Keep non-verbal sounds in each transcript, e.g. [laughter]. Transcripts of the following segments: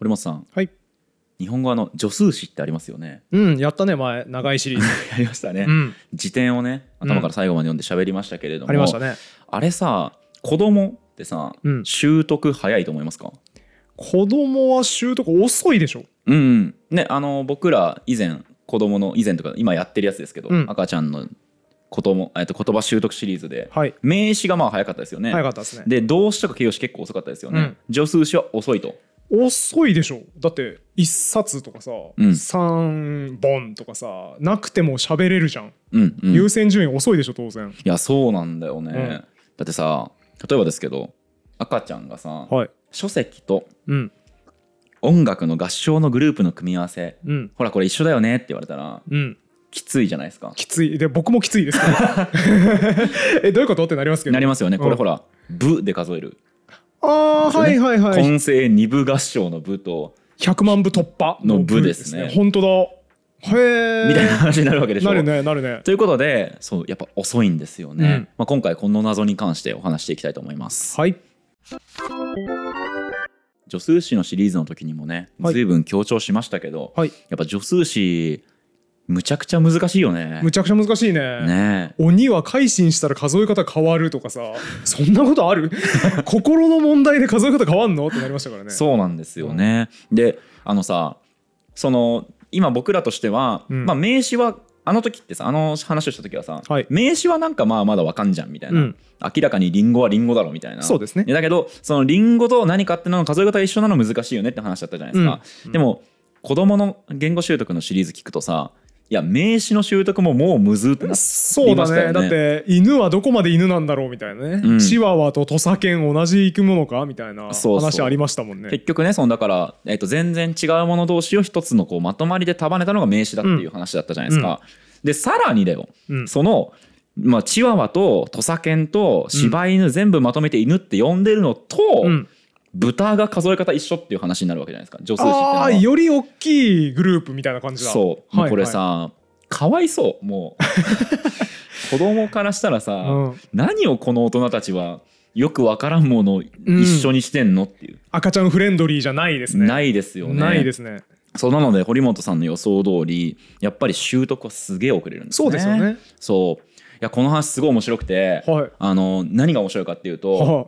堀本さんはい。日本語あの助数詞ってありますよね。うんやったね前長いシリーズ。[laughs] やりましたね、うん。辞典をね頭から最後まで読んで喋りましたけれども、ありましたね。あれさ子供ってさ、うん。習得早いと思いますか？子供は習得遅いでしょ。うんうん。ねあの僕ら以前子供の以前とか今やってるやつですけど、うん。赤ちゃんの子供えっと言葉習得シリーズではい。名詞がまあ早かったですよね。早かったですね。で動詞とか形容詞結構遅かったですよね、うん。助数詞は遅いと遅いでしょ。だって一冊とかさ、うん。三本とかさなくても喋れるじゃん、うんうん。優先順位遅いでしょ当然。いやそうなんだよね、うん。だってさ例えばですけど赤ちゃんがさはい。書籍とうん。音楽の合唱のグループの組み合わせうん。ほらこれ一緒だよねって言われたらうん。きついじゃないですか。きつい。で僕もきついです [laughs] えどういうこと？ってなりますけど。なりますよね。これうん。ほら「部」で数えるああはいはいはい。混声二部合唱の部と100万部突破。の部ですね。本当だ。へえみたいな話になるわけでしょ。なるねなるね。ということでそうやっぱ遅いんですよね、うん。まあ、今回この謎に関してお話していきたいと思います。はい。助数詞のシリーズの時にもねはい。随分強調しましたけど、はい。やっぱ助数詞むちゃくちゃ難しいよね。むちゃくちゃ難しいね。ね。え鬼は改心したら数え方変わるとかさ。[laughs] そんなことある？[laughs] 心の問題で数え方変わんの？ってなりましたからね。そうなんですよね、であのさその今僕らとしては、うん。まあ、名詞はあの時ってさあの話をした時はさ、はい。名詞はなんかまあまだわかんじゃんみたいな、うん。明らかにリンゴはリンゴだろみたいな。そうですね。だけどそのリンゴと何かってのの数え方が一緒なの難しいよねって話だったじゃないですか、うん。でも子供の言語習得のシリーズ聞くとさいや名詞の習得ももうむずってなってそうだね。ね。だって犬はどこまで犬なんだろうみたいなね、うん。チワワと土佐犬同じ生き物かみたいな話ありましたもんね。結局ねそのだから、えっと全然違うもの同士を一つのこうまとまりで束ねたのが名詞だっていう話だったじゃないですか。でさらにだよ、うん。その、まあ、チワワと土佐犬と柴犬全部まとめて犬って呼んでるのと、うん豚が数え方一緒っていう話になるわけじゃないですか。助数あは。あより大きいグループみたいな感じだ。そう、もうこれはい。さ、かわいそう。もう [laughs] 子供からしたらさ、うん。何をこの大人たちはよくわからんものを一緒にしてんのっていう、赤ちゃんフレンドリーじゃないですね。ないですよね。ないですね。そうなので堀本さんの予想通りやっぱり習得はすげえ遅れるんですね。そうですよね。そう。いやこの話すごい面白くて、はい。あの何が面白いかっていうと、はい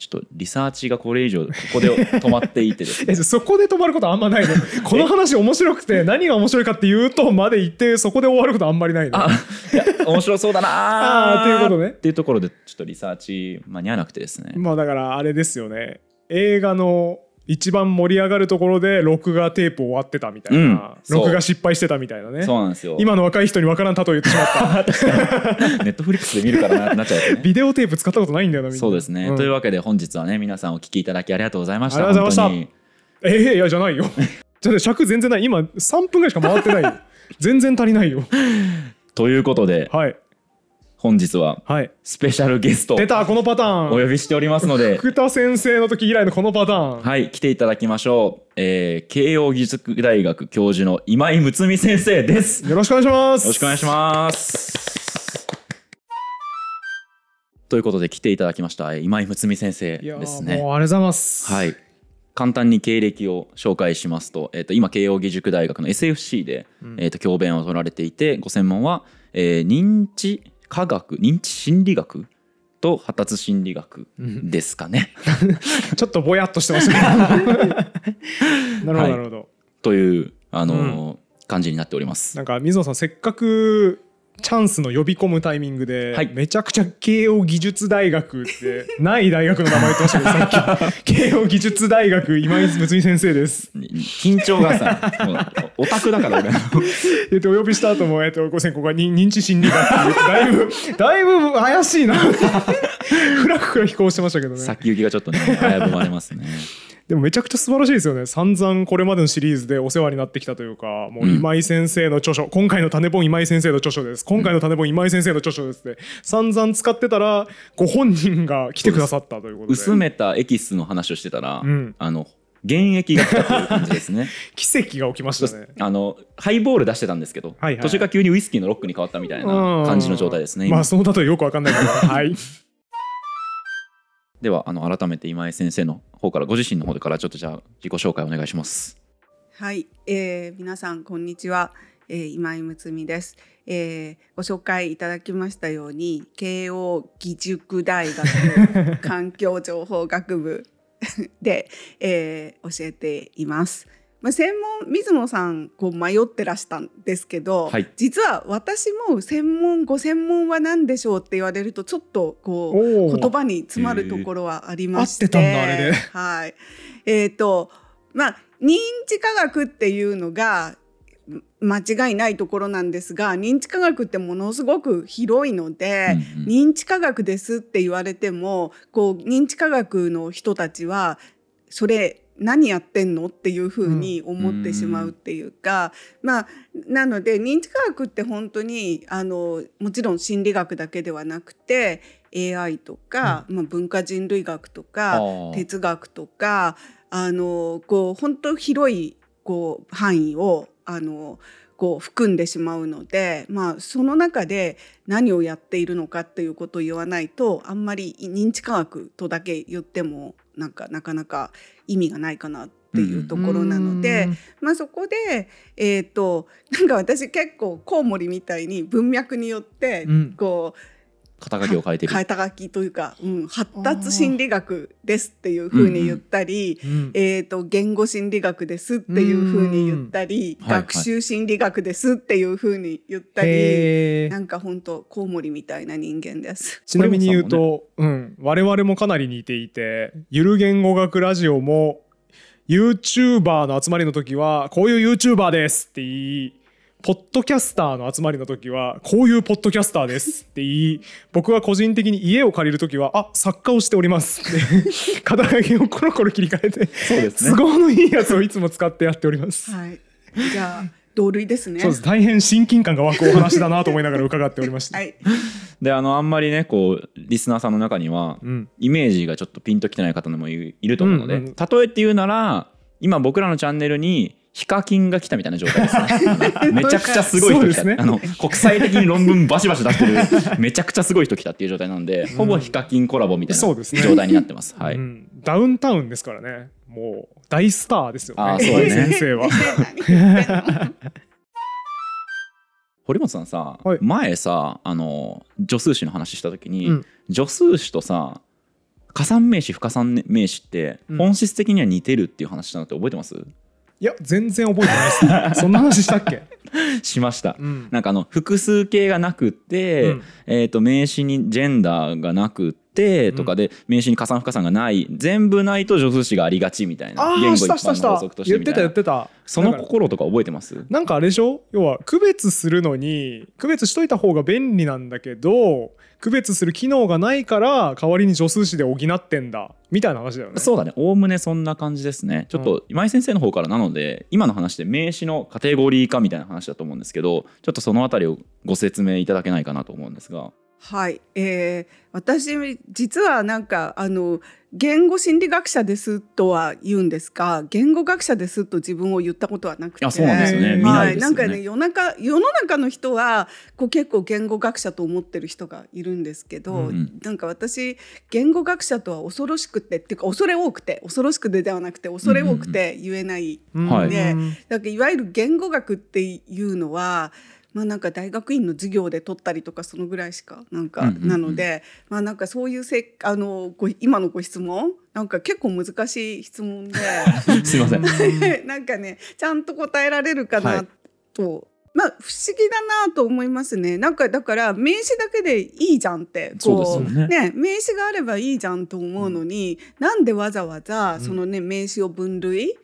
ちょっとリサーチがこれ以上ここで止まっていてですね。[laughs] えそこで止まることあんまないの？[laughs] この話面白くて何が面白いかっていうとまで言ってそこで終わることあんまりないの。あいや面白そうだな [laughs] あーっていうことね。っていうところでちょっとリサーチ間に合わなくてですね。まあだからあれですよね。映画の一番盛り上がるところで録画テープ終わってたみたいな、うん。録画失敗してたみたいなね。そうなんですよ。今の若い人に分からん例え言ってしまった。[laughs] ネットフリックスで見るからなってなっちゃうね。[laughs] ビデオテープ使ったことないんだよなみんな。そうですね、ん。というわけで本日はね皆さんお聞きいただきありがとうございました。ありがとうございま本ええいやじゃないよ。[laughs] じゃあ尺全然ない。今3分ぐらいしか回ってないよ。全然足りないよ。ということで。はい本日ははい。スペシャルゲスト出たこのパタおーン。呼びしておりますので。福田先生の時以来のこのパターン。はい来ていただきましょう、えー、慶應義塾大学教授の今井睦美先生です。よよろしくお願いします。ろしくお願いします。ということで来ていただきましたえー今井睦美先生ですね。もうありがとうございます。はい。簡単に経歴を紹介しますと,、えー、と今慶應義塾大学の SFC で、えー、と教鞭を取られていてご専門は、えー認知科学認知心理学と発達心理学ですかね。[laughs] ちょっとぼやっとしてましたけどなるほどはい。なるほど、という、あのー感じになっております。なんか水野さんせっかくチャンスの呼び込むタイミングで、はい。めちゃくちゃ慶應義塾大学って [laughs] ない大学の名前言ってましたけどさっき。[laughs] 慶應義塾大学今井睦美先生です。緊張がさオタクだから俺。言ってお呼びした後も、えっと、ご専攻が認認知心理学って言ってだいぶだいぶ怪しいな。ふらふら飛行してましたけどね。先行きがちょっとね危ぶまれますね。でもめちゃくちゃ素晴らしいですよね。散々これまでのシリーズでお世話になってきたというかもう今井先生の著書、今回の種本今井先生の著書です。今回の種本今井先生の著書ですって散々使ってたらご本人が来てくださったということで。薄めたエキスの話をしてたら、うん。あの原液が来たという感じですね。[laughs] 奇跡が起きましたね。あのハイボール出してたんですけど、はいはい。途中から急にウイスキーのロックに変わったみたいな感じの状態ですね。今。まあその例えよくわかんないけどはい。[laughs] ではあの改めて今井先生の方からご自身の方からちょっとじゃあ自己紹介お願いします。はい、えー、皆さんこんにちは、えー、今井睦美です、えー。ご紹介いただきましたように慶応義塾大学環境情報学部で、えー、教えています。まあ、専門水野さんこう迷ってらしたんですけど、はい。実は私も専門ご専門は何でしょうって言われるとちょっとこう言葉に詰まるところはありまして。合ってたんだあれで。はい。えっ、とまあ認知科学っていうのが間違いないところなんですが認知科学ってものすごく広いので、うんうん。認知科学ですって言われてもこう認知科学の人たちはそれ何やってんの？っていうふうに思ってしまうっていうか、まあなので認知科学って本当にあのもちろん心理学だけではなくて AI とか、まあ、文化人類学とか哲学とかあのこう本当広いこう範囲をあのこう含んでしまうので、まあ、その中で何をやっているのかっていうことを言わないとあんまり認知科学とだけ言ってもなんかなかなか意味がないかなっていうところなので、まあ、そこで、えー、となんか私結構コウモリみたいに文脈によってうん。こう、肩書きを変えてる。肩書きというか、うん、発達心理学ですっていうふうに言ったり、うんえー、と言語心理学ですっていうふうに言ったり、うん。はいはい。学習心理学ですっていうふうに言ったり、へー。なんか本当コウモリみたいな人間です。ちなみに言うと、うん、我々もかなり似ていてゆる言語学ラジオも YouTuber の集まりの時はこういう YouTuber ですって言いポッドキャスターの集まりの時はこういうポッドキャスターですって言い僕は個人的に家を借りる時はあ作家をしておりますって [laughs] 肩書きをコロコロ切り替えてそうですね都合のいいやつをいつも使ってやっております。はい、じゃあ同類ですね。そうです大変親近感が湧くお話だなと思いながら伺っておりました。はい、であのあんまりねこうリスナーさんの中には、うんイメージがちょっとピンときてない方もいいると思うので、うんうん例えて言うなら今僕らのチャンネルにヒカキンが来たみたいな状態ですね。[laughs] めちゃくちゃすごい人来た、ね。あの国際的に論文バシバシ出してるめちゃくちゃすごい人来たっていう状態なんで、ほぼヒカキンコラボみたいな状態になってます。はい、うん。ダウンタウンですからね。もう大スターですよ。ねあーそうだね。先生は。[laughs] 堀本さんさ、はい。前さあの助数詞の話した時に、うん。助数詞とさ加算名詞不加算名詞ってうん。本質的には似てるっていう話したのって覚えてます、いや全然覚えてないです [laughs] そんな話したっけ、しました。うん。なんかあの複数形がなくって、うん。えー、と名詞にジェンダーがなくってとかで、名詞に加算不加算がない全部ないと助数詞がありがちみたいなああしたしたした。一般の法則として言ってたみたいな。言ってたそのだから心とか覚えてます？なんかあれでしょ？要は区別するのに区別しといた方が便利なんだけど区別する機能がないから代わりに助数詞で補ってんだ。みたいな話だよね。そうだね。おおむねそんな感じですね。ちょっと今井先生の方からなので今の話で名詞のカテゴリー化みたいな話だと思うんですけどちょっとそのあたりをご説明いただけないかなと思うんですがはい、えー、私実はなんかあの言語心理学者ですとは言うんですが言語学者ですと自分を言ったことはなくて。あそうなんですよね。はい。なんかね世の中世の中の人はこう結構言語学者と思ってる人がいるんですけど、うんなんか私言語学者とは恐ろしくてっていうか恐れ多くて恐ろしくてではなくて恐れ多くて言えないうんはい。でうんだからいわゆる言語学っていうのはまあなんか大学院の授業で取ったりとかそのぐらいしかなんかうんうんうん。なので、まあなんかそういうせあのご今のご質問？なんか結構難しい質問で。[laughs] すいません。[laughs] なんかねちゃんと答えられるかはないと。まあ不思議だなと思いますね。なんかだから名詞だけでいいじゃんってこそうですよね。名詞があればいいじゃんと思うのに、なんでわざわざそのね名詞を分類？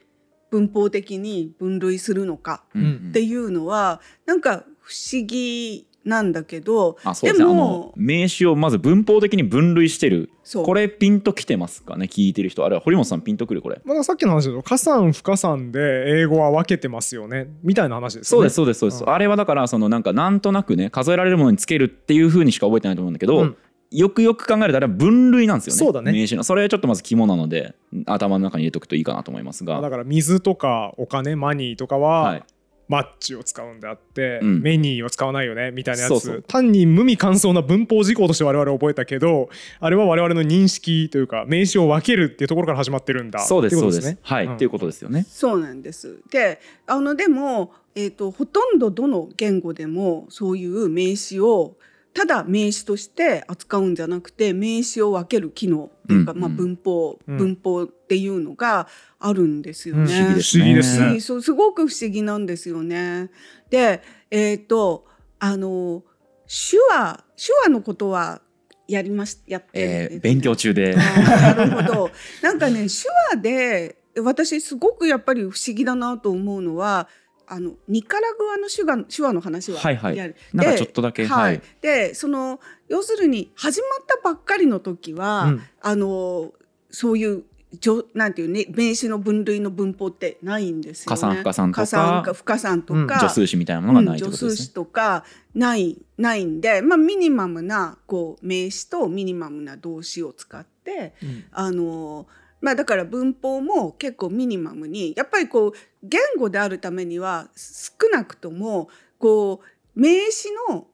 文法的に分類するのかうんうん。っていうのはなんか不思議なんだけどあそうですね。あのも名詞をまず文法的に分類してる。そう。これピンときてますかね？聞いてる人。あれは堀本さんピンとくるこれ。まあ、さっきの話だと加算不加算で英語は分けてますよね。みたいな話ですよね。そうですそうですそうです、うん。あれはだからそのなんかなんとなくね数えられるものにつけるっていうふうにしか覚えてないと思うんだけど、うん。よくよく考えるとあれは分類なんですよねそうだね。名詞のそれはちょっとまず肝なので頭の中に入れておくといいかなと思いますが。だから水とかお金マニーとかは、はいマッチを使うんであって、うん。メニーを使わないよねみたいなやつ。そうそう。単に無味乾燥な文法事項として我々覚えたけどあれは我々の認識というか名詞を分けるっていうところから始まってるんだ。そうですそうです。はい、うん。っていうことですよね。そうなんです。であのでも、えー、とほとんどどの言語でもそういう名詞をただ名詞として扱うんじゃなくて名詞を分ける機能っていうか、うん。まあ、文法、うん。文法っていうのがあるんですよね。うん。不思議ですね。すごく不思議なんですよね。でえっ、とあの手話手話のことはやりましやってえー勉強中で。なるほど。なんかね手話で私すごくやっぱり不思議だなと思うのはあのニカラグアの手話手話の話ははいはい。なんかでちょっとだけはい。はい。でその要するに始まったばっかりの時は、うん。あのそういうじょなんていうね名詞の分類の文法ってないんですよね。加算不加算とか。加不加算とか、うん。助数詞みたいなものがないってうん助数詞とかないないんで、まあ、ミニマムなこう名詞とミニマムな動詞を使ってうん。あのまあだから文法も結構ミニマムにやっぱりこう言語であるためには少なくともこう名詞の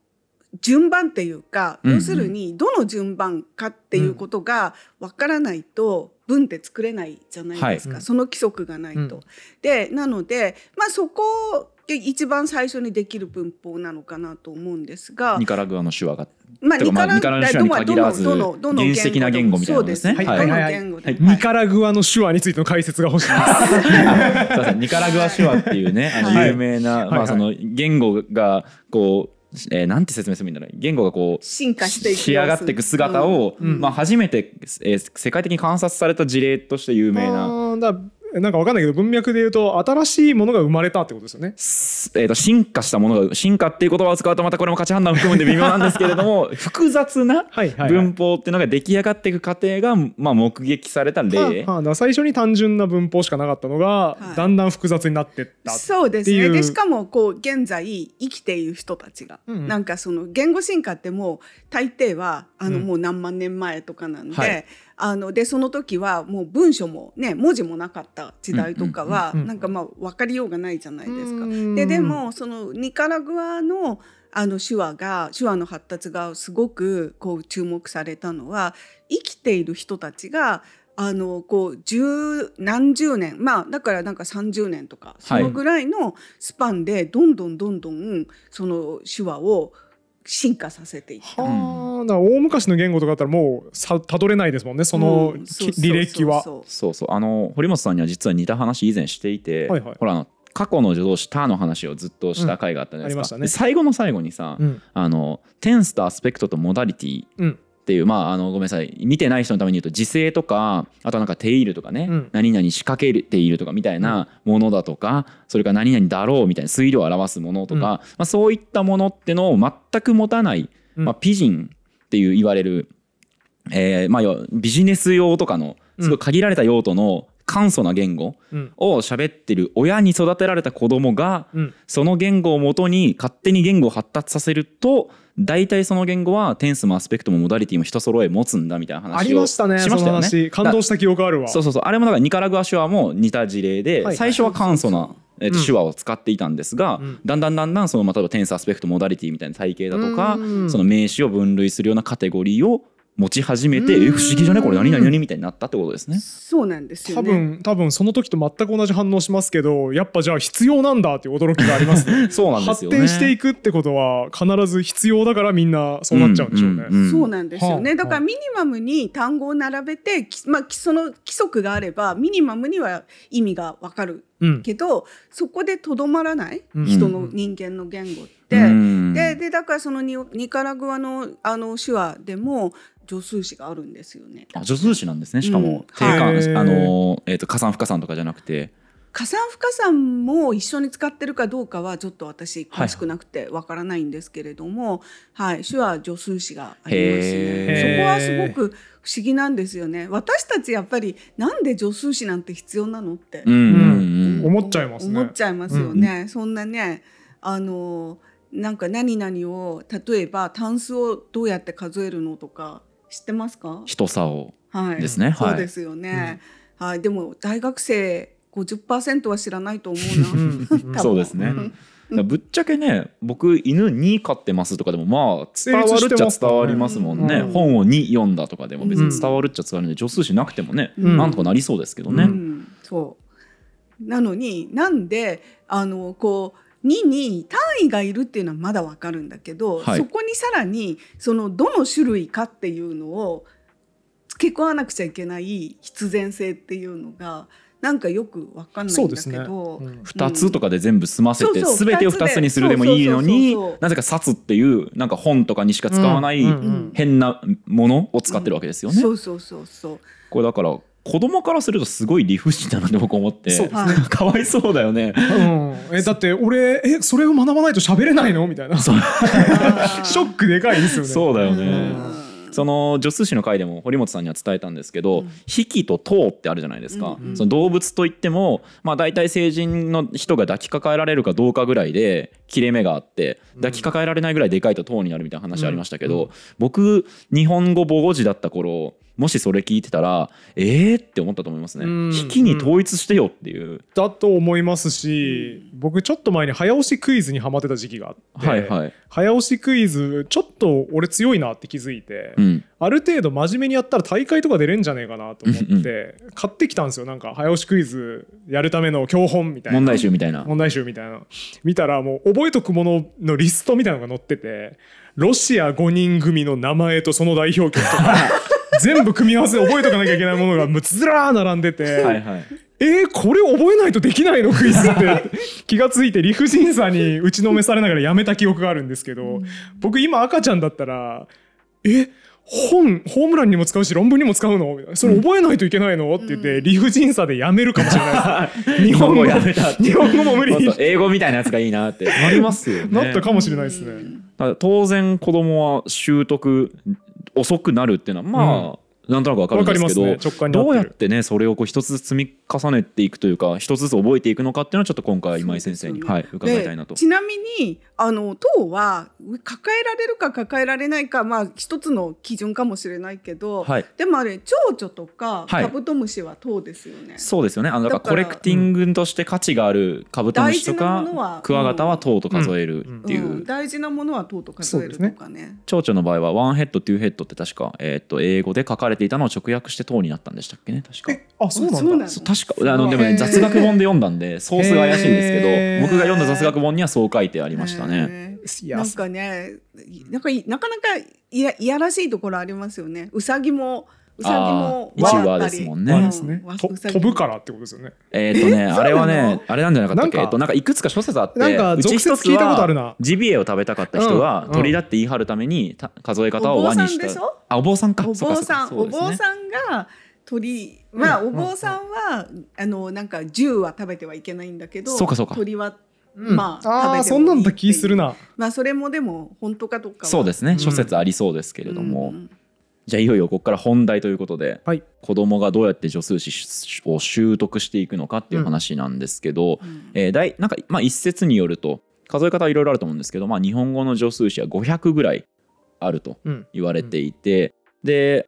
順番っていうか、うんうん。要するにどの順番かっていうことがわからないと文って作れないじゃないですか、はい。その規則がないと。うん。でなので、まあ、そこが一番最初にできる文法なのかなと思うんですがニカラグアの手話が。まあ、ニカラニカラの手話に限らずどのどのどの原始的な言語みたいなですね。はいニカラグアの手話についての解説が欲しいです。[laughs] ニカラグア手話っていうねあのはい。有名な、まあその言語がこう、えーなんて説明すればいいんだろう。言語がこう進化していく仕上がっていく姿を、うん。まあ、初めて、えー世界的に観察された事例として有名な、だなんかわかんないけど文脈で言うと新しいものが生まれたってことですよね。すえー、と進化したものが進化っていう言葉を使うとまたこれも価値判断を含むんで微妙なんですけれども [laughs] 複雑な文法っていうのが出来上がっていく過程が、まあ、目撃された例、はあは最初に単純な文法しかなかったのが、はい。だんだん複雑になってった。そうですっていうね。でしかもこう現在生きている人たちが、うん。なんかその言語進化ってもう大抵はあのうん。もう何万年前とかなんで、はいあのでその時はもう文書もね文字もなかった時代とかは、なんかまあ分かりようがないじゃないですか。うんででもそのニカラグアのあの手話が手話の発達がすごくこう注目されたのは生きている人たちがあのこう十何十年まあだからなんか30年とかそのぐらいのスパンでどんどんどんどんその手話を進化させていった。はあ、だから大昔の言語とかだったらもうさたどれないですもんねそのうん。履歴は。そうそう。あの堀本さんには実は似た話以前していて、はいはい。ほらあの過去の助動詞「た」の話をずっとした回があったじゃないですか、うんありましたね。で最後の最後にさ、うん。あのテンスとアスペクトとモダリティうんっていうまああのごめんなさい。見てない人のために言うと時制とかあとはなんか「ている」とかね、うん。何々仕掛けているとかみたいなものだとか、それから何々だろうみたいな推理を表すものとか、うん。まあ、そういったものってのを全く持たない、うん。まあ、ピジンっていう言われる、えーまあ、ビジネス用とかのすごい限られた用途の簡素な言語うん。を喋ってる親に育てられた子供がうん。その言語をもとに勝手に言語を発達させると大体その言語はテンスもアスペクトもモダリティも一揃え持つんだみたいな話をありましたねしましたよね。その話感動した記憶あるわ。そうそうそうあれもだからニカラグア手話も似た事例で、はい。最初は簡素な、えーとうん。手話を使っていたんですが、うん。だんだんだんだんその、まあ、例えばテンスアスペクトモダリティみたいな体系だとか、うん。その名詞を分類するようなカテゴリーを持ち始めて、うんえ不思議じゃね？これ何々何みたいになったってことですね。そうなんですよ多ね。分多分その時と全く同じ反応しますけどやっぱじゃあ必要なんだっていう驚きがありますね [laughs] そうなんです発よね。展していくってことは必ず必要だからみんなそうなっちゃうんでしょうね。んんんそうなんですよね、はあだからミニマムに単語を並べて、きまあ、きその規則があればミニマムには意味がわかるうんけどそこでとどまらない、うん人の人間の言語って。うんででだからそのニニカラグアのあの手話でも助数詞があるんですよね。あ助数詞なんですね。しかも、うん定款へー。あの、えー、と加算不加算とかじゃなくて。加算不加算も一緒に使ってるかどうかはちょっと私詳しくなくてわからないんですけれども、はい。手話助数詞がありますへね。ー。そこはすごく不思議なんですよね。私たちやっぱりなんで助数詞なんて必要なのって、うんうんうん。思っちゃいますね。思っちゃいますよね。そんなねあのなんか何々を例えば単数をどうやって数えるのとか知ってますか？人差を。はい、ですね。はい。そうですよね。はい、でも大学生50%は知らないと思ううな。[laughs] そうですね。ぶっちゃけね僕犬2飼ってますとかでもまあ伝わるっちゃ伝わりますもんね、うん。本を2読んだとかでも別に伝わるっちゃ伝わるんで助数詞なくてもね、うん。なんとかなりそうですけどね、うん、そう。なのになんであのこう2に単位がいるっていうのはまだわかるんだけど、はいそこにさらにそのどの種類かっていうのを付け加わなくちゃいけない必然性っていうのがなんかよくわかんないんだそうですね。けど。うん2つとかで全部済ませて、そうそう全てを2つにするでもいいのになぜか「札」っていうなんか本とかにしか使わない変なものを使ってるわけですよね。そうそうそうそう。これだから子供からするとすごい理不尽だなって僕思ってそうですね。[laughs] かわいそうだよね。うん、えだって俺えそれを学ばないと喋れないの？みたいな。[laughs] ショックでかいですよね。そうだよね。うん。その助数詞の回でも堀本さんには伝えたんですけどうん「引き」と「頭」ってあるじゃないですか、うんうんその動物といっても、まあ、大体成人の人が抱きかかえられるかどうかぐらいで切れ目があって抱きかかえられないぐらいでかいと頭になるみたいな話ありましたけど、うん。僕日本語母語字だった頃もしそれ聞いてたらえーって思ったと思いますね。うん。引きに統一してよっていう、だと思いますし、僕ちょっと前に早押しクイズにハマってた時期があって、はいはい、早押しクイズちょっと俺強いなって気づいて、うん、ある程度真面目にやったら大会とか出れんじゃねえかなと思って、うん買ってきたんですよ。なんか早押しクイズやるための教本みたいな。問題集みたいな。問題集みたいな。見たらもう覚えとくもののリストみたいなのが載っててロシア5人組の名前とその代表曲とか [laughs] 全部組み合わせで覚えとかなきゃいけないものがもうずらー並んでて、はいはい。えー、これ覚えないとできないのクイズって [laughs] 気がついて理不尽さに打ちのめされながらやめた記憶があるんですけど、僕今赤ちゃんだったらえ本ホームランにも使うし論文にも使うの？それ覚えないといけないの、って言って理不尽さでやめるかもしれないです。[laughs] 日本語やめた日本語も無理。英語みたいなやつがいいなって。なりますよね。なったかもしれないですね。当然子供は習得遅くなるっていうのはまあ、なんとなくわかるんですけど、ね。どうやってねそれをこう一つずつ積み重ねていくというか一つずつ覚えていくのかっていうのはちょっと今回今井先生に、ね。はい、伺いたいなと。で。ちなみにあの糖は抱えられるか抱えられないかまあ一つの基準かもしれないけど、はい。でもあれ蝶々とかはい。カブトムシは糖ですよね。そうですよね。あのだからコレクティングとして価値があるカブトムシとかはクワガタは糖と数えるっていう、うん。大事なものは糖と数えるとかね。蝶々の場合はワンヘッドトゥーヘッドって確か、えー、と英語で書かれていたのを直訳して糖になったんでしたっけね？確か。えあそうなんだそうなんだそう確かあのでもね雑学本で読んだんでソースが怪しいんですけど僕が読んだ雑学本にはそう書いてありましたね。なんかねなんかいなかなかいやいやらしいところありますよね。うさぎもうさぎもですもんね。飛ぶからってことですよね。えっ、とねあれはねあれなんじゃなかったっけ？えっとなんかいくつか諸説あってなんかうち一つ俗説聞いたことあるな。はジビエを食べたかった人はうん鳥だって言い張るためにた数え方を輪にした。お坊さんでしょあお坊さんかお坊さん、お坊さんが鳥まあ、お坊さんは、あのなんか銃は食べてはいけないんだけどそうかそうか。鳥は、うん。まああー食べてもいいそんなんだ気するな。まあそれもでも本当かどうかは。そうですね。ん。諸説ありそうですけれども、うんじゃあいよいよここから本題ということで、はい。子供がどうやって助数詞を習得していくのかっていう話なんですけど、うん。えーだいなんかまあ一説によると数え方はいろいろあると思うんですけど、まあ、日本語の助数詞は500ぐらいあるとうん。言われていて、で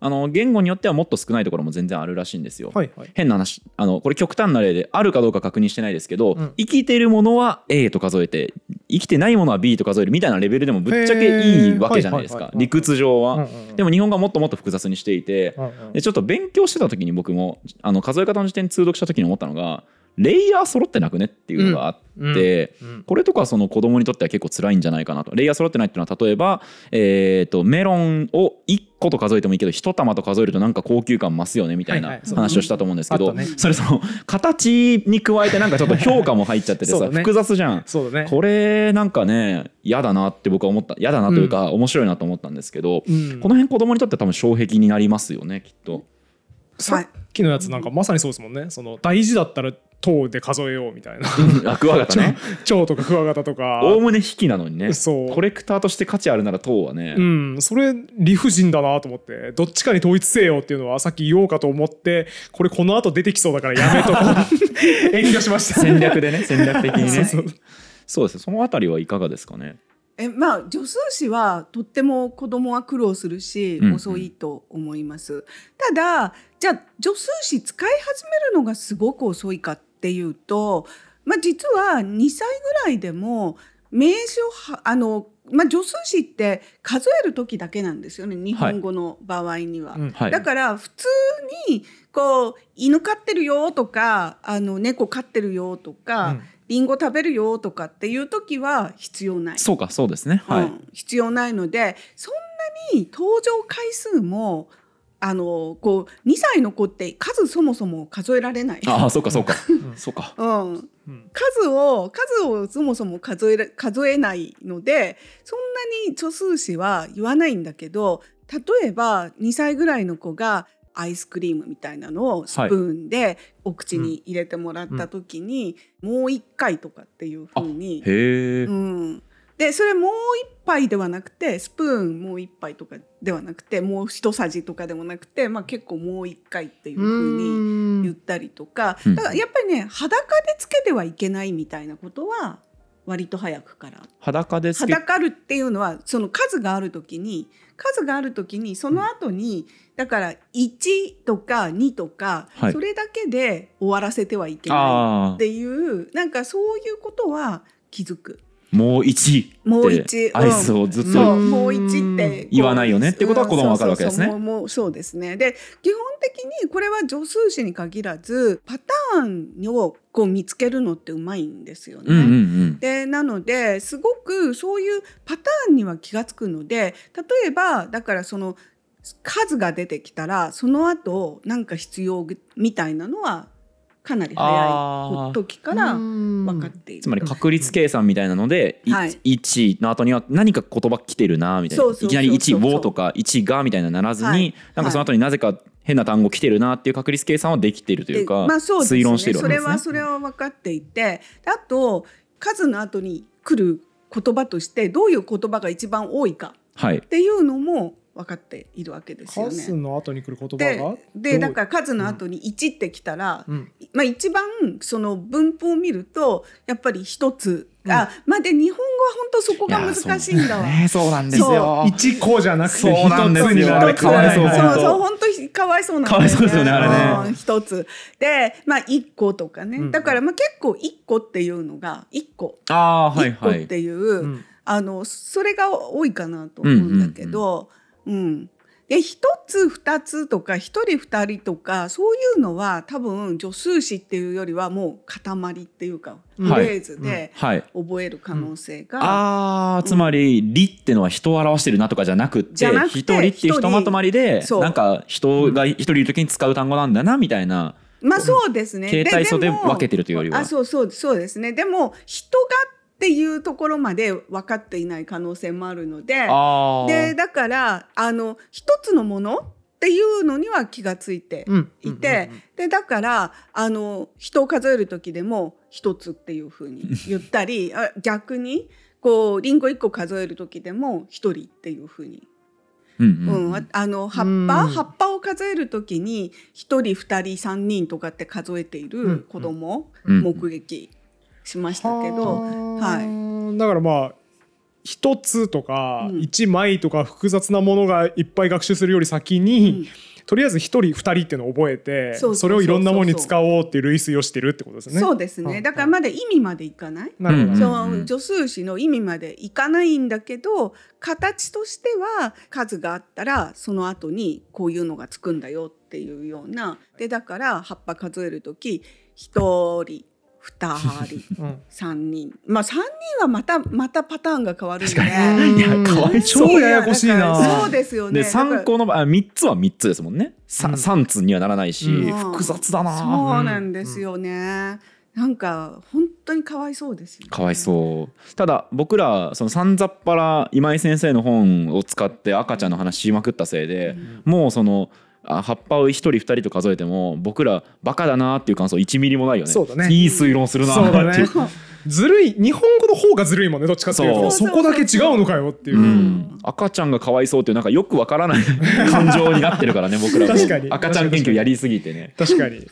あの言語によってはもっと少ないところも全然あるらしいんですよ。はい。はい変な話あのこれ極端な例であるかどうか確認してないですけど、うん。生きてるものは A と数えて生きてないものは B と数えるみたいなレベルでもぶっちゃけいいわけじゃないですか。理屈上は。うんうんうん。でも日本語はもっともっと複雑にしていてうんうん。でちょっと勉強してた時に僕もあの数え方の時点通読した時に思ったのがレイヤー揃ってなくねっていうのがあって、うんこれとかその子供にとっては結構辛いんじゃないかなと。レイヤー揃ってないっていうのは例えば、えー、とメロンを1個と数えてもいいけど1玉と数えるとなんか高級感増すよねみたいな話をしたと思うんですけど、それその形に加えてなんかちょっと評価も入っちゃっててさ、複雑じゃん。これなんかね嫌だなって僕は思った嫌だなというか、面白いなと思ったんですけど、うん。この辺子供にとっては多分障壁になりますよねきっと。さっきのやつなんかまさにそうですもんね。その大事だったら塔で数えようみたいな。あクワガタね。[laughs] 蝶とかクワガタとか。おおむね引きなのにね。そう。コレクターとして価値あるなら塔はね、うん、それ理不尽だなと思って。どっちかに統一せよっていうのはさっき言おうかと思ってこれこの後出てきそうだからやめとこう。[laughs] 遠慮しました。戦略でね戦略的にね。[laughs] そうそう。そうです。そのあたりはいかがですかね。えまあ助数詞はとっても子供は苦労するし、うん。うん遅いと思います。ただじゃあ助数詞使い始めるのがすごく遅いかっていうと、まあ、実は2歳ぐらいでも名詞をはあの、まあ、助数詞って数える時だけなんですよね日本語の場合には。うんはい。だから普通にこう犬飼ってるよとかあの猫飼ってるよとか、うん。リンゴ食べるよとかっていう時は必要ない。そうかそうですね。はい、うん必要ないのでそんなに登場回数もあのこう2歳の子って数そもそも数えられない。ああそうかそうか。[laughs] そうか。うん、うん。数を数をそもそも数えら数えないのでそんなに助数詞は言わないんだけど例えば2歳ぐらいの子がアイスクリームみたいなのをスプーンでお口に入れてもらった時に、もう一回とかっていう風にへえ、うん、でそれもう一杯ではなくてスプーンもう一杯とかではなくてもう一さじとかでもなくて、まあ、結構もう一回っていうふうに言ったりとか。うん。だからやっぱりね裸でつけてはいけないみたいなことは割と早くから。裸で裸るっていうのはその数がある時に数がある時にその後に、だから1とか2とか、はい。それだけで終わらせてはいけないあっていうなんかそういうことは気づく。あもう一。もう一、うん。アイスをずっとそうもう一って言わないよね。ってことは子供はわかるわけですね。うんそうもうそうですね。で基本的にこれは助数詞に限らずパターンをこう見つけるのってうまいんですよね。うんうんうん。でなのですごくそういうパターンには気がつくので例えばだからその数が出てきたらその後なんか必要みたいなのはかなり早い時から分かっている。つまり確率計算みたいなので、い。はい1の後には何か言葉来てるなみたいな。そうそうそういきなりそう1をとか1がみたいなならずに、はい。なんかその後になぜか変な単語来てるなっていう確率計算はできてるというか、でまあそうですね。推論してるわそけですね。れはそれは分かっていてあと数の後に来る言葉としてどういう言葉が一番多いかはい。っていうのも分かっているわけですよ数ね。の後に来る言葉でがでだから数の後に1ってきたら、うん。まあ、一番その文法を見るとやっぱり一つ、あまあで日本語は本当そこが難しいんだわ。ねそうなんです。よ。一個じゃなくて一つになる。あれかわいそう。そう本当そう本当にかわいそうなんだよね。かわいそうですよねあれね。うん一つ。でまあ一個とかね、うん。だからまあ結構一個っていうのが一個。ああーはい一個はい。っていう、うん。あのそれが多いかなと思うんだけど、うん。で一つ二つとか一人二人とかそういうのは多分助数詞っていうよりはもう塊っていうかフはい。レーズではい。覚える可能性が、ああつまり「り」ってのは人を表してるなとかじゃなくって一人っていうひとまとまりでなんか人が一人いる時に使う単語なんだなみたいな。まあそうですね。形態素でも分けてるというよりは。あそうそうそうですね。でも人がっていうところまで分かっていない可能性もあるので。あでだからあの一つのものっていうのには気がついてうん。いて、でだからあの人を数える時でも一つっていうふうに言ったりあ逆にこうリンゴ一個数える時でも一人っていうふうに。うんううん。ん、ああの葉っうん。ぱ葉っぱを数えるときに一人二人三人とかって数えている子供、うん。目撃しましたけど、はい。だからまあ一つとかうん。一枚とか複雑なものがいっぱい学習するより先に、うん。とりあえず一人二人っていうのを覚えてそれをいろんなものに使おうっていう類推をしてるってことですね。そうですね。だからまだ意味までいかない？なるほど、うんそう助数詞の意味までいかないんだけど形としては数があったらその後にこういうのがつくんだよっていうような。でだから葉っぱ数える時一人二人。[laughs] うん。三人。まあ三人はまたまたパターンが変わるんで確かに。いやかわいそう超ややこしいな。そうですよね。で3個のあ3つは3つですもんね、さうん。3つにはならないし、うん。複雑だな。そうなんですよね、なんか本当にかわいそうですよ、ね、かわいそう。ただ僕らそのさんざっぱら今井先生の本を使って赤ちゃんの話しまくったせいで、もうそのあ葉っぱを一人二人と数えても僕らバカだなっていう感想1ミリもないよね。そうだね。いい推論するな。そうだね。っていう。ずるい。日本語の方がずるいもんねどっちかっていうと。そこだけ違うのかよっていう、うん、赤ちゃんがかわいそうっていうなんかよくわからない感情になってるからね僕らも。確かに。赤ちゃん研究やりすぎてね。確かに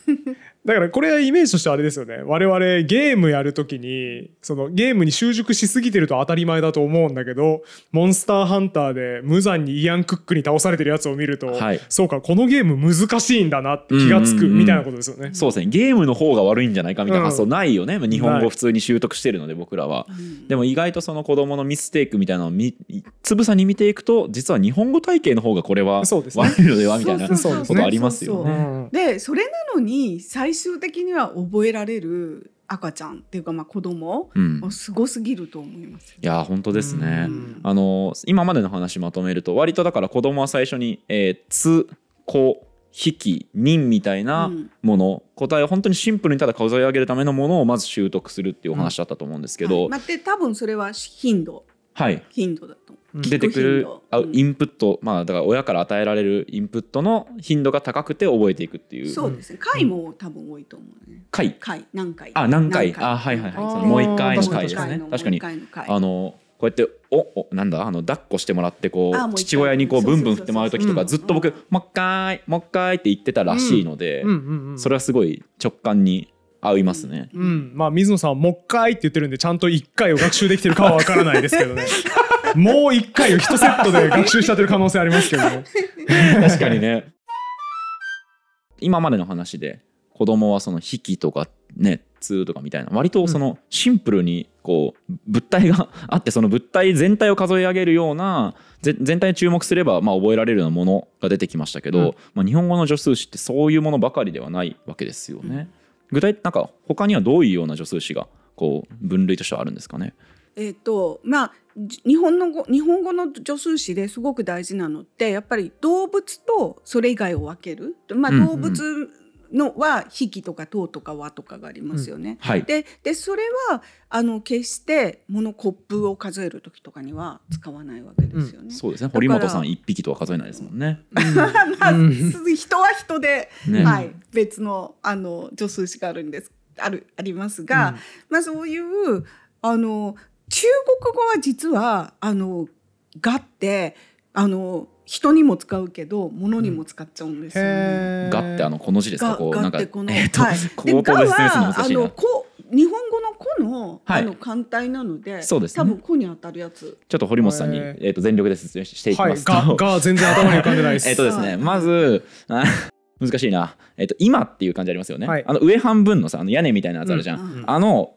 だからこれはイメージとしてはあれですよね。我々ゲームやるときにそのゲームに習熟しすぎてると当たり前だと思うんだけどモンスターハンターで無残にイアン・クックに倒されてるやつを見ると、はい。そうかこのゲーム難しいんだなって気がつうんうんうんくみたいなことですよね。そうですね。ゲームの方が悪いんじゃないかみたいな発想うん。ないよね、日本ない語普通に習得してるので僕らは。でも意外とその子供のミステイクみたいなのをみつぶさに見ていくと実は日本語体系の方がこれはそうですね。悪いのではみたいなことありますよね。うんでそれなのに最終的には覚えられる赤ちゃんっていうかまあ子供うすごすぎると思います。いや本当ですね。うん。あの今までの話まとめると割とだから子供は最初に「えーつ」「こ」「ひき」「にん」みたいなうん。もの、答えを本当にシンプルにただ数え上げるためのものをまず習得するっていうお話だったと思うんですけど、はい、まあ、で多分それは頻度。はい、頻度だ。出てくるあうん。インプット、まあだから親から与えられるインプットの頻度が高くて覚えていくっていう。そうですね。回も多分多いと思うね。回？回。何回。あ何回？あはいはいはい。そのもう一回の確かに回ですね確かに。あのこうやっておおなんだ？あの抱っこしてもらってこう父親にこうブンブン振ってもらう時とかうん。ずっと僕「もう一回もう一回」って言ってたらしいので、うん。うんうんそれはすごい直感に合いますね。うん、まあ水野さんはもう一回って言ってるんでちゃんと一回を学習できてるかはわからないですけどね [laughs] もう一回を一セットで学習しちゃってる可能性ありますけどね確かにね今までの話で子供はその引きとかね通とかみたいな割とそのシンプルにこう物体があってその物体全体を数え上げるようなぜ全体に注目すればまあ覚えられるようなものが出てきましたけど、うんまあ、日本語の助数詞ってそういうものばかりではないわけですよね。具体なんか他にはどういうような助数詞がこう分類としてはあるんですかね？えっ、とまあじ日本の語日本語の助数詞ですごく大事なのってやっぱり動物とそれ以外を分ける。まあうんうん。動物のは「匹」とか「頭」とか「和」とかがありますよね。はい、ででそれはあの決して物コップを数える時とかには使わないわけですよね。そうですね。ら堀本さん一匹とは数えないですもんね。まあうん人は人で、ね。はい、別のあの助数詞があるんです。あるありますが、まあそういうあの中国語は実はあの「が」ってあの人にも使うけど物にも使っちゃうんですよ。ね。へー。がってあのこの字ですか？がこうなんかがってこの、えっとはい、[laughs] でがはあのこ日本語の「この」はい。あの簡体なので、そうですね。多分「こ」に当たるやつ。ちょっと堀本さんに、えー、と全力で説明していきはいますと、がが全然頭に浮かんでないです。[laughs] えっとですね、はい。まずあ難しいな、えっと今っていう感じありますよね、はい。あの上半分のさあの屋根みたいなやつあるじゃん、うん。あの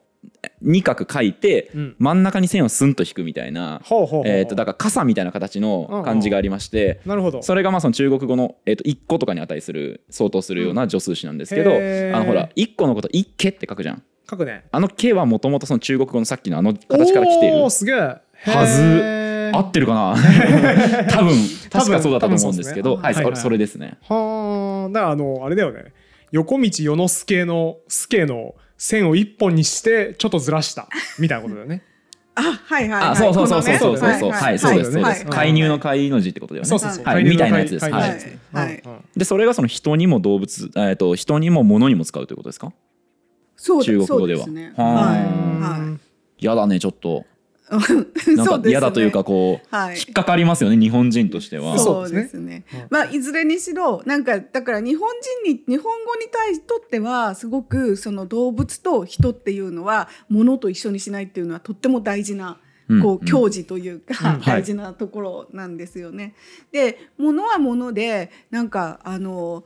二角書いてうん。真ん中に線をスンと引くみたいな、えっとだから傘みたいな形の漢字がありまして、なるほど。それがまあその中国語の、えっと1個とかに値する相当するような助数詞なんですけど、あのほら1個のこと「一家」って書くじゃん。書くね。あの「家」はもともとその中国語のさっきのあの形から来ている。すげえ。はは合ってるかな？[laughs] 多分確かそうだったと思うんですけど多分はいそれそうですねそれですね。はあだからあのあれだよね。横道世之助の助の線を一本にしてちょっとずらしたみたいなことだよね。[laughs] あはいはい、はい。あそうそうそうそう。そうそうそうはいそうですそう介入の介の字ってことだよね。そうそうそう。はい。みたいなやつですはい。はい。でそれがその人にも動物えっと人にも物にも使うということですか？そう中国語では。ははい。うんはやだねちょっと。い。なんか嫌だというかこうはい。引っかかりますよね日本人としては。そうでですすねうん。まあいずれにしろなんかだから日本人に日本語に対しとってはすごくその動物と人っていうのは物と一緒にしないっていうのはとっても大事なうんこう教示というか、うん。大事なところなんですよね。で物は物でなんかあの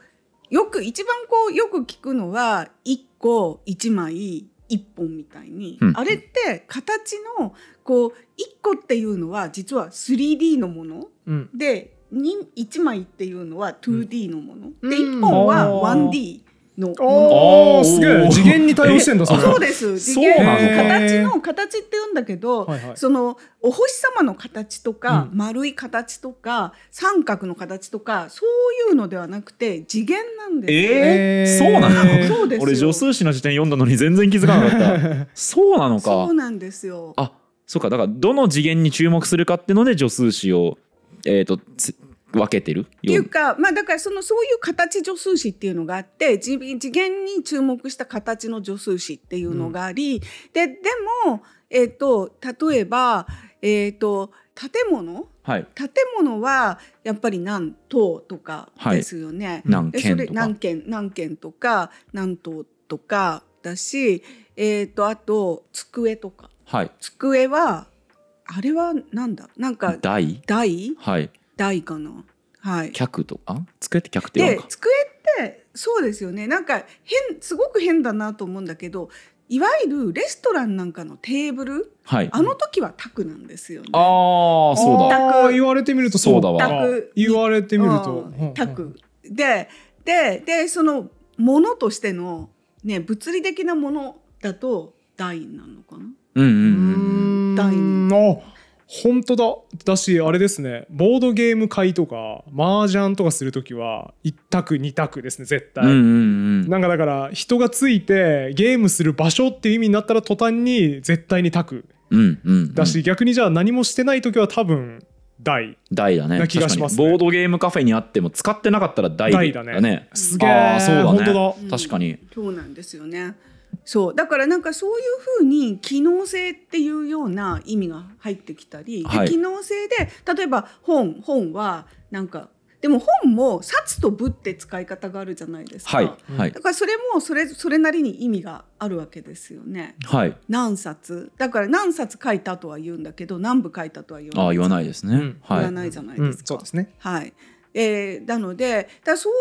よく一番こうよく聞くのは1個1枚1本みたいに、うん。あれって形のこう1個っていうのは実は 3D のものうん。で1枚っていうのは 2D のもの、うん。で1本はあー。1D のもの。おおー。ーすげえ。次元に対応してんだそれ。そうです。次そうなの？元か形の形って言うんだけど、はいはい。そのお星様の形とか、うん。丸い形とか三角の形とかそういうのではなくて次元なんです。えー、えー。そうなの？そうですよ。俺助数詞の辞典読んだのに全然気づかなかった。[laughs] そうなのか。そうなんですよ。あそうか。だからどの次元に注目するかっていうので助数詞を、えー、とつ分けてる？っていうか、まあ、だからそのそういう形助数詞っていうのがあって次次元に注目した形の助数詞っていうのがあり、ででも、えー、と例えば、えー、と建物？はい。建物はやっぱり何棟とかですよね。何でそれ件とか何件何件とか何棟とかだし、えー、とあと机とか。はい。机はあれはなんだ？なんか台？台？はい台かな。はい。客とか？机って客って言わんか？で机ってそうですよね。なんか変すごく変だなと思うんだけどいわゆるレストランなんかのテーブルはい。あの時は卓なんですよね。ああそうだ。言われてみるとそうだわ。卓言われてみると。うん。卓でででそのものとしての、ね、物理的なものだと台になるのかな。うんうんううん。ん第二。あ本当だ。だしあれですね。ボードゲーム会とか麻雀とかする時は1択2択ですね絶対、うんうんうん。なんかだから人がついてゲームする場所っていう意味になったら途端に絶対に卓うんうんだし、逆にじゃあ何もしてない時は多分大。台だね。な気がしますね。ボードゲームカフェにあっても使ってなかったら台台だね。すげえあーそうだね。本当だ。うん。確かに。そうなんですよね。そう。だからなんかそういうふうに機能性っていうような意味が入ってきたり、ではい。機能性で例えば本本はなんかでも本も冊と部って使い方があるじゃないですか。はい。はい。だからそれもそれそれなりに意味があるわけですよね。はい。何冊。だから何冊書いたとは言うんだけど何部書いたとは言わない。ああ言わないですね、言わないじゃないうんですか。そうですね。はい。えーなのでだからそう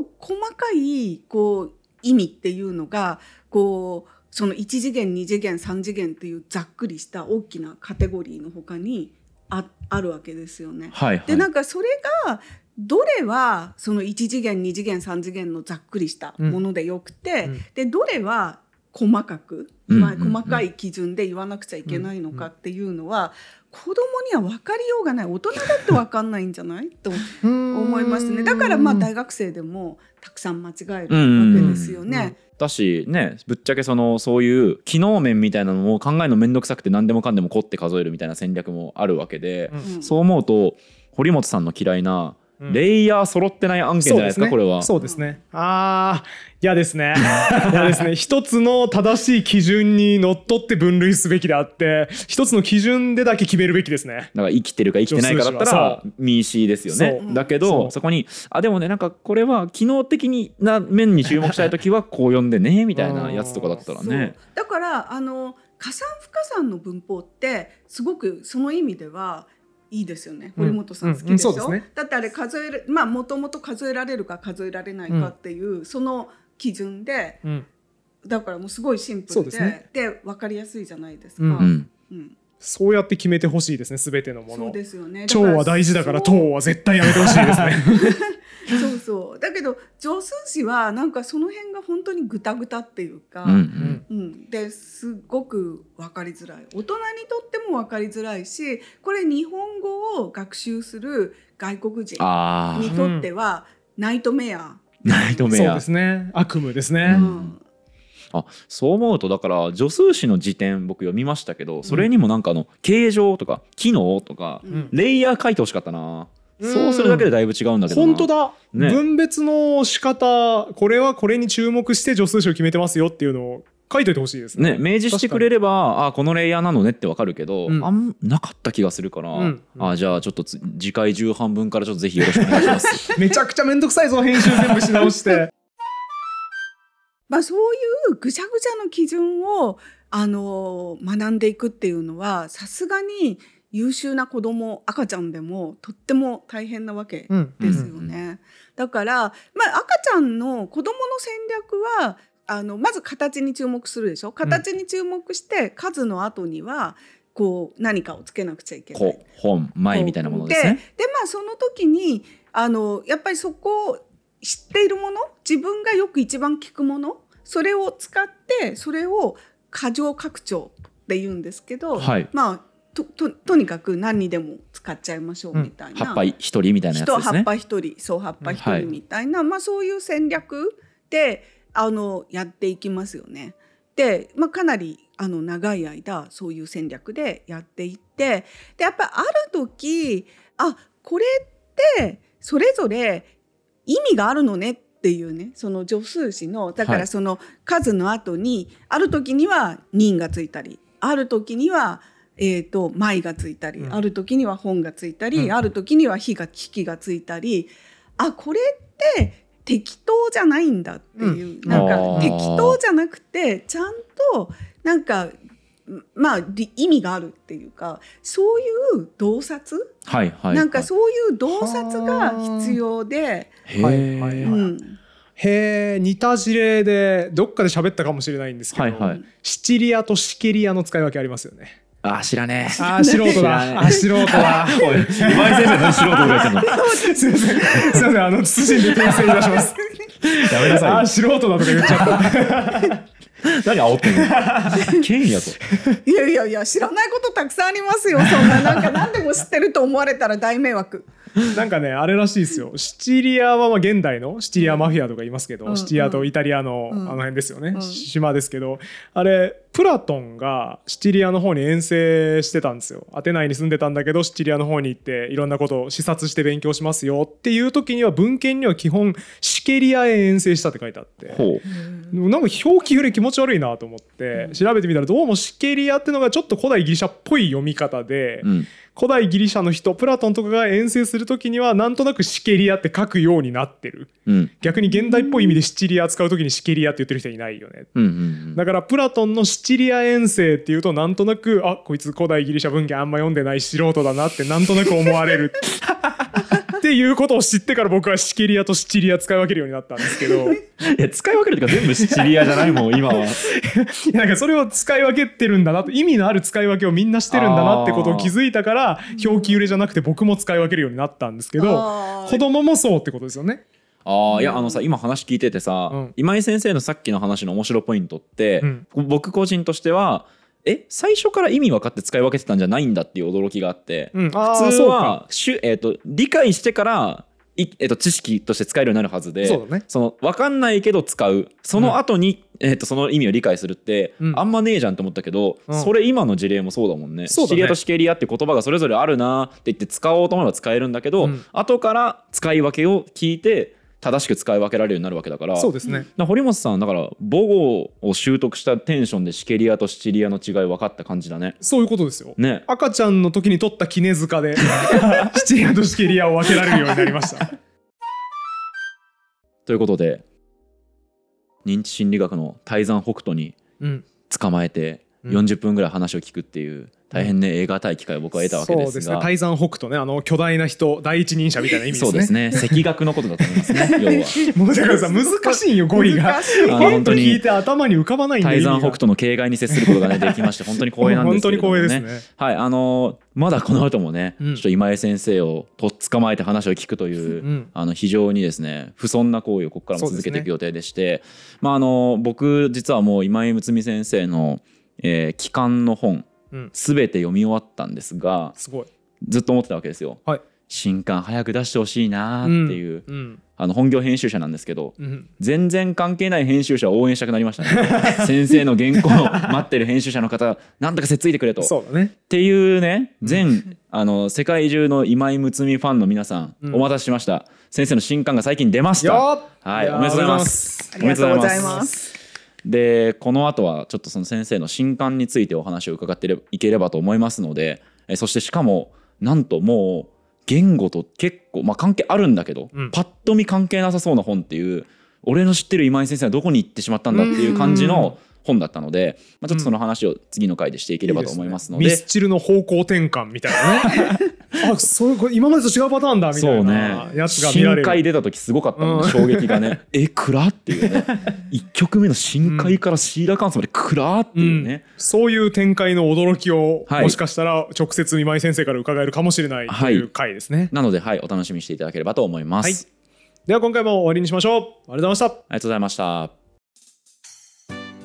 いう細かいこう意味っていうのがこうその1次元2次元3次元っていうざっくりした大きなカテゴリーの他にああるわけですよね。はいはい。でなんかそれがどれはその1次元2次元3次元のざっくりしたものでよくて、うんでどれは細かく、うんまあ細かい基準で言わなくちゃいけないのかっていうのは、子供には分かりようがない。大人だって分かんないんじゃない？と思いますね。だからまあ大学生でもたくさん間違えるわけですよね。だしねぶっちゃけそのそういう機能面みたいなのを考えるの面倒くさくて何でもかんでもこって数えるみたいな戦略もあるわけで、うん。うん。そう思うと堀本さんの嫌いなうんレイヤー揃ってない案件じゃないですか、これは。そうですね。ああ、嫌ですね。[laughs] 嫌ですね。一つの正しい基準にのっとって分類すべきであって、一つの基準でだけ決めるべきですね。だから生きてるか生きてないかだったらミーシーですよねだけどそこにあでもねなんかこれは機能的な面に注目したい時はこう読んでねみたいなやつとかだったらねだからあの加算不加算の文法ってすごくその意味ではいいですよね。うん。堀本さん好きでしょ、うんうんそうですね。だってあれ数えるまあもともと数えられるか数えられないかっていう、その基準でうん。だからもうすごいシンプルでですね。で分かりやすいじゃないですか。うん。うん。うんそうやって決めてほしいですね、すべてのものそう。ですよね。腸は大事だから、糖は絶対やめてほしいですね。[laughs] そうそうだけど助数詞はなんかその辺が本当にグタグタっていうか、うんうんうん、ですごく分かりづらい大人にとっても分かりづらいしこれ日本語を学習する外国人あにとってはナイトメア、あナイトメアそうですね。悪夢ですうね。んあそう思うとだから助数詞の辞典僕読みましたけどそれにもなんかあの形状とか機能とかうん。レイヤー書いてほしかったな。うん。そうするだけでだいぶ違うんだけどな。本当だ、ね。分別の仕方これはこれに注目して助数詞を決めてますよっていうのを書いといてほしいですね。ね明示してくれればあこのレイヤーなのねってわかるけど、うん。あんなかった気がするから、うん。あじゃあちょっとつ次回重版分からちょっとぜひよろしくお願いします。[laughs] めちゃくちゃめんどくさいぞ編集全部し直してまあ、そういうぐちゃぐちゃの基準をあの学んでいくっていうのはさすがに優秀な子供赤ちゃんでもとっても大変なわけうんですよね。だから、まあ、赤ちゃんの子供の戦略はあのまず形に注目するでしょ？形に注目して数の後にはこう何かをつけなくちゃいけない。こ本前みたいなものですね。ででまあその時にあのやっぱりそこを知っているもの自分がよく一番聞くものそれを使ってそれを過剰拡張って言うんですけど、はいまあとととにかく何にでも使っちゃいましょうみたいな。葉っぱ一人みたいなやつですね。人葉っぱ一人そう葉っぱ一はい人みたいな、まあそういう戦略であのやっていきますよね。で、まあ、かなりあの長い間そういう戦略でやっていってでやっぱりある時あこれってそれぞれ意味があるのねっていうねその助数詞のだかはい。らその数の後に、ある時には「人」がついたりある時には「えー、と舞がついたり、うん。ある時には本がついたり、うん。ある時には火が機器がついたりあこれって適当じゃないんだっていう、うん。なんか適当じゃなくてちゃんとなんかまあり意味があるっていうかそういう洞察、はいはいなんかそういう洞察が必要で、へー。はいはいはい。うん、へえ似た事例でどっかで喋ったかもしれないんですけど、はいはい。シチリアとシケリアの使い分けありますよね。あ知らねえ。あー素人だ。あ素人だ。[laughs] おい今井先生何素人ぐらいやってんの？す。いません。すいません。あの謹ん。で訂正いたしますやめなさいよあー素人だとか言っちゃった [laughs] 何煽ってんの？[laughs] 権威やといやいやいや知らないことたくさんありますよ。そんななんか何でも知ってると思われたら大迷惑。[laughs] なんかねあれらしいですよ。シチリアはまあ現代のシチリアマフィアとか言いますけど、うん。シチリアとイタリアの、うん。あの辺ですよね、うん。島ですけどあれプラトンがシチリアの方に遠征してたんですよ。アテナイに住んでたんだけどシチリアの方に行っていろんなことを視察して勉強しますよっていう時には文献には基本シケリアへ遠征したって書いてあって。ほう。なんか表記揺れ気持ち悪いなと思って調べてみたらどうもシケリアってのがちょっと古代ギリシャっぽい読み方で、うん古代ギリシャの人プラトンとかが遠征する時にはなんとなくシケリアって書くようになってる。うん。逆に現代っぽい意味でシチリア使う時にシケリアって言ってる人いないよね。うんうん。だからプラトンのシチリア遠征っていうとなんとなくあこいつ古代ギリシャ文献あんま読んでない素人だなってなんとなく思われる [laughs] っていうことを知ってから僕はシケリアとシチリア使い分けるようになったんですけど。[laughs] いや使い分けるとか全部シチリアじゃないもん今は。なんかそれを使い分けてるんだなと意味のある使い分けをみんなしてるんだなってことを気づいたから表記揺れじゃなくて僕も使い分けるようになったんですけど子供もそうってことですよね。ああいやあのさ今話聞いててさ、うん。今井先生のさっきの話の面白ポイントって、うん。僕個人としてはえ最初から意味分かって使い分けてたんじゃないんだっていう驚きがあって、うん、普通はしゅ、えー、と理解してからい、えー、と知識として使えるようになるはずでそね。の分かんないけど使う。その後に、えー、とその意味を理解するって、うん。あんまねえじゃんと思ったけど、うん。それ今の事例もそうだもんね。ね。シチリアとシケリアって言葉がそれぞれあるなって言って使おうと思えば使えるんだけど、うん。後から使い分けを聞いて正しく使い分けられるようになるわけだからそうですね。堀本さんだから母語を習得したテンションでシケリアとシチリアの違い分かった感じだね。そういうことですよ。ね赤ちゃんの時に取った絹塚で [laughs] シチリアとシケリアを分けられるようになりました。ということで認知心理学の泰山北斗にうん、捕まえてうん40分ぐらい話を聞くっていう大変ね映画たい機会を僕は得たわけですがそうですね。泰山北斗ね、あの巨大な人、第一人者みたいな意味ですね。そうですね [laughs] 赤学のことだと思いますね [laughs] 要は。もうだからさ、難しいよ、語彙が。本当にに聞いて頭に浮かばないんで。泰山北斗の形骸に接することがねできまして本当に光栄なんですけれどもね。本当に光栄ですね。はいあのーまだこの後もね、うんちょっと今江先生をとっ捕まえて話を聞くという、うんあの非常にですね不遜な行為をここからも続けていく予定でしてまああの僕実はもう今井睦美先生の、えー、期間の本うん、すべて読み終わったんですがすごい。ずっと思ってたわけですよ。はい。新刊早く出してほしいなーっていう、うん。あの本業編集者なんですけどうん。全然関係ない編集者を応援したくなりましたね [laughs] 先生の原稿を [laughs] 待ってる編集者の方なんとかせっついてくれと。そうだね。っていうね全あの世界中の今井睦美ファンの皆さん、うんお待たせしました先生の新刊が最近出ましたはいおめでとうございますありがとうございます。でこの後はちょっとその先生の新刊についてお話を伺っていければと思いますのでえそしてしかもなんともう言語と結構、まあ、関係あるんだけど、うん。パッと見関係なさそうな本っていう俺の知ってる今井先生はどこに行ってしまったんだっていう感じの本だったので、まあ、ちょっとその話を次の回でしていければと思いますので。ミスチルの方向転換みたいな。ね。[laughs] あ、そうこれ今までと違うパターンだみたそいうなね。やつが見られる。深海出た時すごかったもんね、うん。衝撃がね。[laughs] え暗っていうね。1曲目の深海からシーラカンスまで暗っていうね、そういう展開の驚きを、はい。もしかしたら直接今井先生から伺えるかもしれないとはい。いう回ですね。なのではいお楽しみにしていただければと思います、はい。では今回も終わりにしましょう。ありがとうございました。ありがとうございました